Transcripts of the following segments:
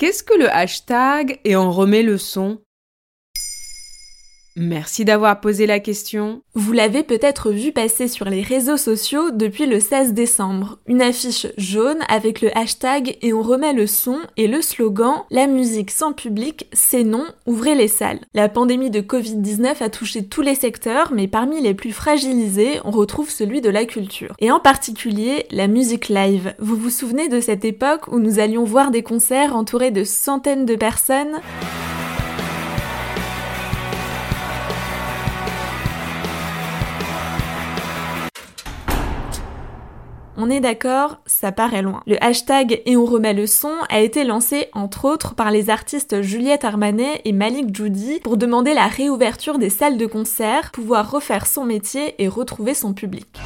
Qu'est-ce que le hashtag et on remet le son? Merci d'avoir posé la question. Vous l'avez peut-être vu passer sur les réseaux sociaux depuis le 16 décembre. Une affiche jaune avec le hashtag et on remet le son et le slogan La musique sans public, c'est non, ouvrez les salles. La pandémie de Covid-19 a touché tous les secteurs, mais parmi les plus fragilisés, on retrouve celui de la culture. Et en particulier, la musique live. Vous vous souvenez de cette époque où nous allions voir des concerts entourés de centaines de personnes? On est d'accord, ça paraît loin. Le hashtag et on remet le son a été lancé entre autres par les artistes Juliette Armanet et Malik Judy pour demander la réouverture des salles de concert, pouvoir refaire son métier et retrouver son public.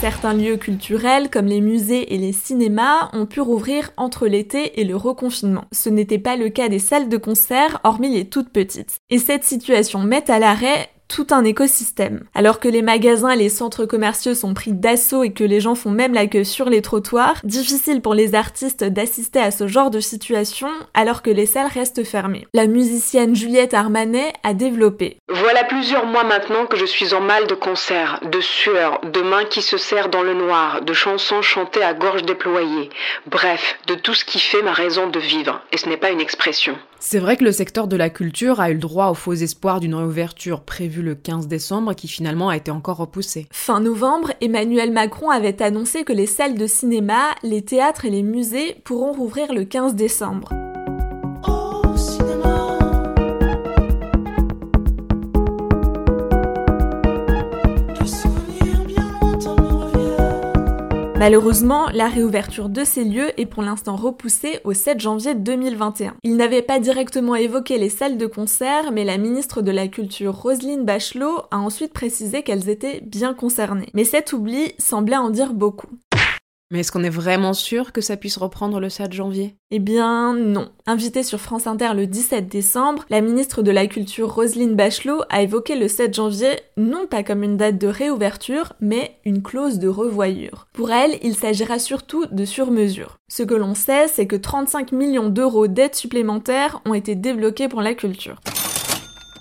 Certains lieux culturels, comme les musées et les cinémas, ont pu rouvrir entre l'été et le reconfinement. Ce n'était pas le cas des salles de concert, hormis les toutes petites. Et cette situation met à l'arrêt tout un écosystème. Alors que les magasins et les centres commerciaux sont pris d'assaut et que les gens font même la queue sur les trottoirs, difficile pour les artistes d'assister à ce genre de situation alors que les salles restent fermées. La musicienne Juliette Armanet a développé. Voilà plusieurs mois maintenant que je suis en mal de concert, de sueur, de mains qui se serrent dans le noir, de chansons chantées à gorge déployée. Bref, de tout ce qui fait ma raison de vivre. Et ce n'est pas une expression. C'est vrai que le secteur de la culture a eu le droit au faux espoir d'une réouverture prévue le 15 décembre qui finalement a été encore repoussée. Fin novembre, Emmanuel Macron avait annoncé que les salles de cinéma, les théâtres et les musées pourront rouvrir le 15 décembre. Malheureusement, la réouverture de ces lieux est pour l'instant repoussée au 7 janvier 2021. Il n'avait pas directement évoqué les salles de concert, mais la ministre de la Culture Roselyne Bachelot a ensuite précisé qu'elles étaient bien concernées. Mais cet oubli semblait en dire beaucoup. Mais est-ce qu'on est vraiment sûr que ça puisse reprendre le 7 janvier? Eh bien non. Invitée sur France Inter le 17 décembre, la ministre de la Culture Roselyne Bachelot a évoqué le 7 janvier non pas comme une date de réouverture, mais une clause de revoyure. Pour elle, il s'agira surtout de sur-mesure. Ce que l'on sait, c'est que 35 millions d'euros d'aides supplémentaires ont été débloqués pour la culture.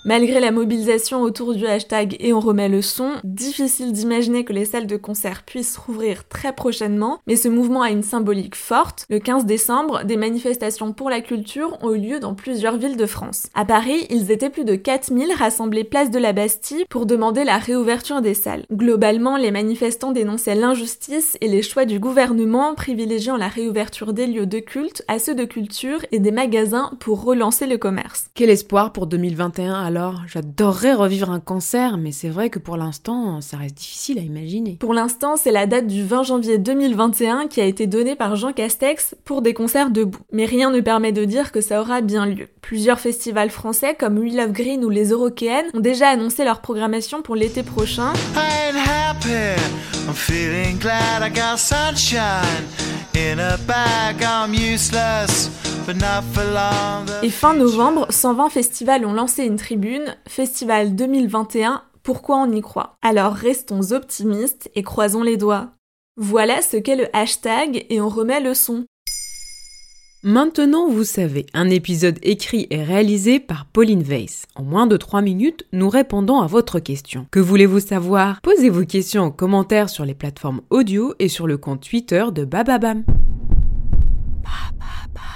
Malgré la mobilisation autour du hashtag et on remet le son, difficile d'imaginer que les salles de concert puissent rouvrir très prochainement, mais ce mouvement a une symbolique forte. Le 15 décembre, des manifestations pour la culture ont eu lieu dans plusieurs villes de France. À Paris, ils étaient plus de 4000 rassemblés place de la Bastille pour demander la réouverture des salles. Globalement, les manifestants dénonçaient l'injustice et les choix du gouvernement privilégiant la réouverture des lieux de culte à ceux de culture et des magasins pour relancer le commerce. Quel espoir pour 2021 alors J'adorerais revivre un concert, mais c'est vrai que pour l'instant, ça reste difficile à imaginer. Pour l'instant, c'est la date du 20 janvier 2021 qui a été donnée par Jean Castex pour des concerts debout. Mais rien ne permet de dire que ça aura bien lieu. Plusieurs festivals français comme We Love Green ou les Eurokéennes ont déjà annoncé leur programmation pour l'été prochain. Et fin novembre, 120 festivals ont lancé une Festival 2021, pourquoi on y croit? Alors restons optimistes et croisons les doigts. Voilà ce qu'est le hashtag et on remet le son. Maintenant, vous savez, un épisode écrit et réalisé par Pauline Weiss. En moins de 3 minutes, nous répondons à votre question. Que voulez-vous savoir? Posez vos questions en commentaire sur les plateformes audio et sur le compte Twitter de Bababam. Bababam.